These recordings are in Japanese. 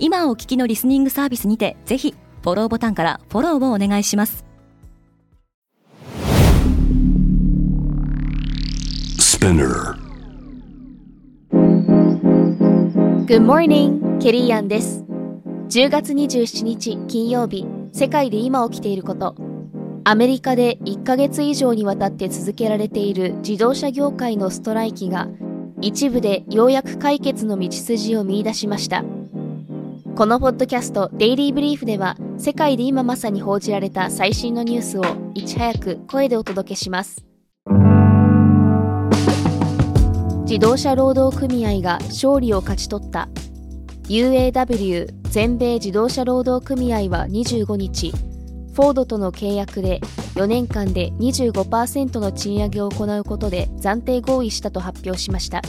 今お聞きのリスニングサービスにてぜひフォローボタンからフォローをお願いします。Good morning, ケリーアンです。10月27日金曜日世界で今起きていること。アメリカで1ヶ月以上にわたって続けられている自動車業界のストライキが一部でようやく解決の道筋を見出しましたこのポッドキャストデイリーブリーフでは世界で今まさに報じられた最新のニュースをいち早く声でお届けします。自動車労働組合が勝利を勝ち取った。UAW 全米自動車労働組合は25日フォードとの契約で4年間で25%の賃上げを行うことで暫定合意したと発表しました。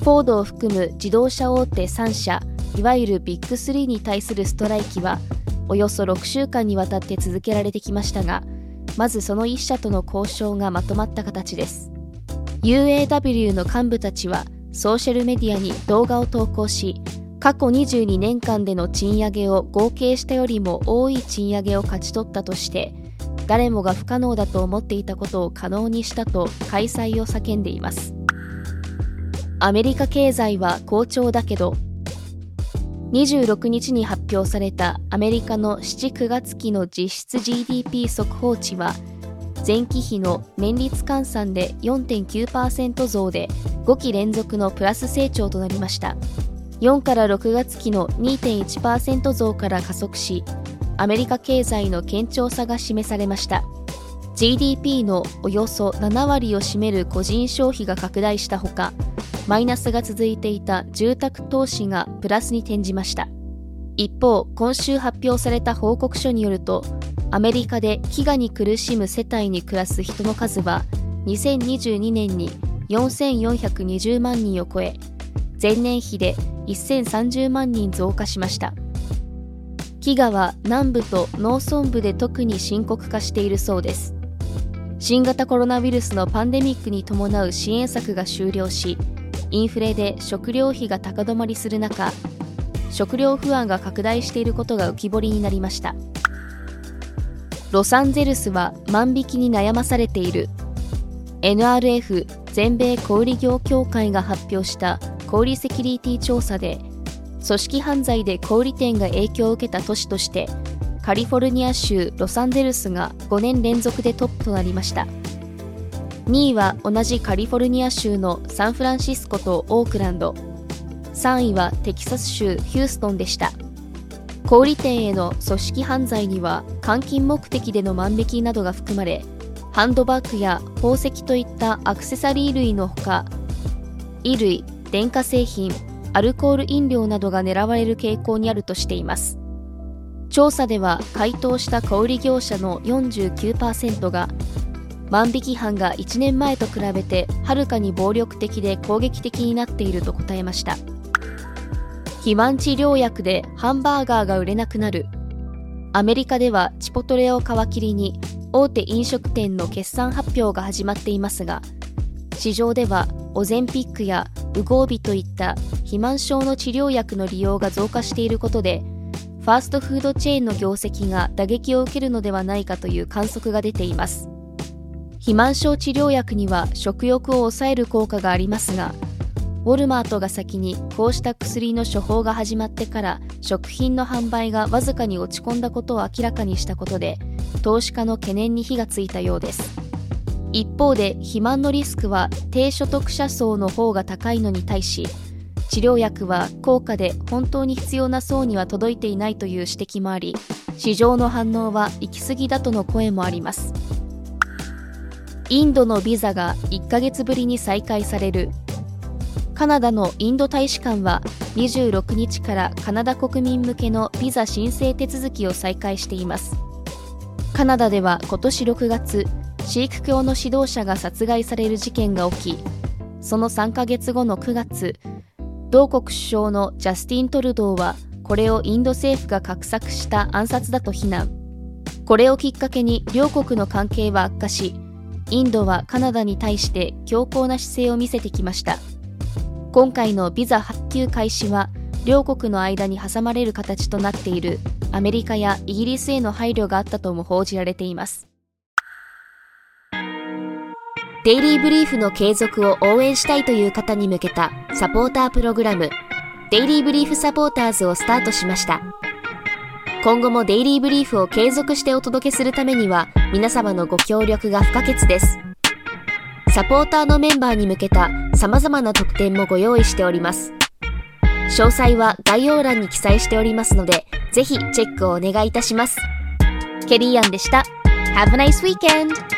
フォードを含む自動車大手3社いわゆるビッグ3に対するストライキはおよそ6週間にわたって続けられてきましたがまずその1社との交渉がまとまった形です。UAW の幹部たちはソーシャルメディアに動画を投稿し過去22年間での賃上げを合計したよりも多い賃上げを勝ち取ったとして誰もが不可能だと思っていたことを可能にしたと開催を叫んでいます。アメリカ経済は好調だけど26日に発表されたアメリカの7、9月期の実質 GDP 速報値は前期比の年率換算で4.9%増で5期連続のプラス成長となりました。4から6月期の2.1%増から加速しアメリカ経済の堅調さが示されました。GDP のおよそ7割を占める個人消費が拡大したほかマイナスが続いていた住宅投資がプラスに転じました。一方今週発表された報告書によるとアメリカで飢餓に苦しむ世帯に暮らす人の数は2022年に4420万人を超え前年比で1030万人増加しました。飢餓は南部と農村部で特に深刻化しているそうです。新型コロナウイルスのパンデミックに伴う支援策が終了しインフレで食料費が高止まりする中食料不安が拡大していることが浮き彫りになりました。ロサンゼルスは万引きに悩まされている。NRF 全米小売業協会が発表した小売セキュリティ調査で組織犯罪で小売店が影響を受けた都市としてカリフォルニア州ロサンゼルスが5年連続でトップとなりました。2位は同じカリフォルニア州のサンフランシスコとオークランド。3位はテキサス州ヒューストンでした。小売店への組織犯罪には換金目的での万引きなどが含まれハンドバッグや宝石といったアクセサリー類のほか衣類電化製品アルコール飲料などが狙われる傾向にあるとしています。調査では回答した小売業者の49%が万引き犯が1年前と比べてはるかに暴力的で攻撃的になっていると答えました。肥満治療薬でハンバーガーが売れなくなる。アメリカではチポトレを皮切りに大手飲食店の決算発表が始まっていますが市場ではオゼンピックやウゴービといった肥満症の治療薬の利用が増加していることでファーストフードチェーンの業績が打撃を受けるのではないかという観測が出ています。肥満症治療薬には食欲を抑える効果がありますがウォルマートが先にこうした薬の処方が始まってから食品の販売がわずかに落ち込んだことを明らかにしたことで投資家の懸念に火がついたようです。一方で肥満のリスクは低所得者層の方が高いのに対し治療薬は高価で本当に必要な層には届いていないという指摘もあり市場の反応は行き過ぎだとの声もあります。インドのビザが1ヶ月ぶりに再開される。カナダのインド大使館は26日からカナダ国民向けのビザ申請手続きを再開しています。カナダでは今年6月シーク教の指導者が殺害される事件が起きその3ヶ月後の9月同国首相のジャスティン・トルドーはこれをインド政府が画策した暗殺だと非難。これをきっかけに両国の関係は悪化しインドはカナダに対して強硬な姿勢を見せてきました。今回のビザ発給開始は両国の間に挟まれる形となっているアメリカやイギリスへの配慮があったとも報じられています。デイリーブリーフの継続を応援したいという方に向けたサポータープログラムデイリーブリーフサポーターズをスタートしました。今後もデイリーブリーフを継続してお届けするためには皆様のご協力が不可欠です。サポーターのメンバーに向けた様々な特典もご用意しております。詳細は概要欄に記載しておりますのでぜひチェックをお願いいたします。ケリーアンでした。Have a nice weekend!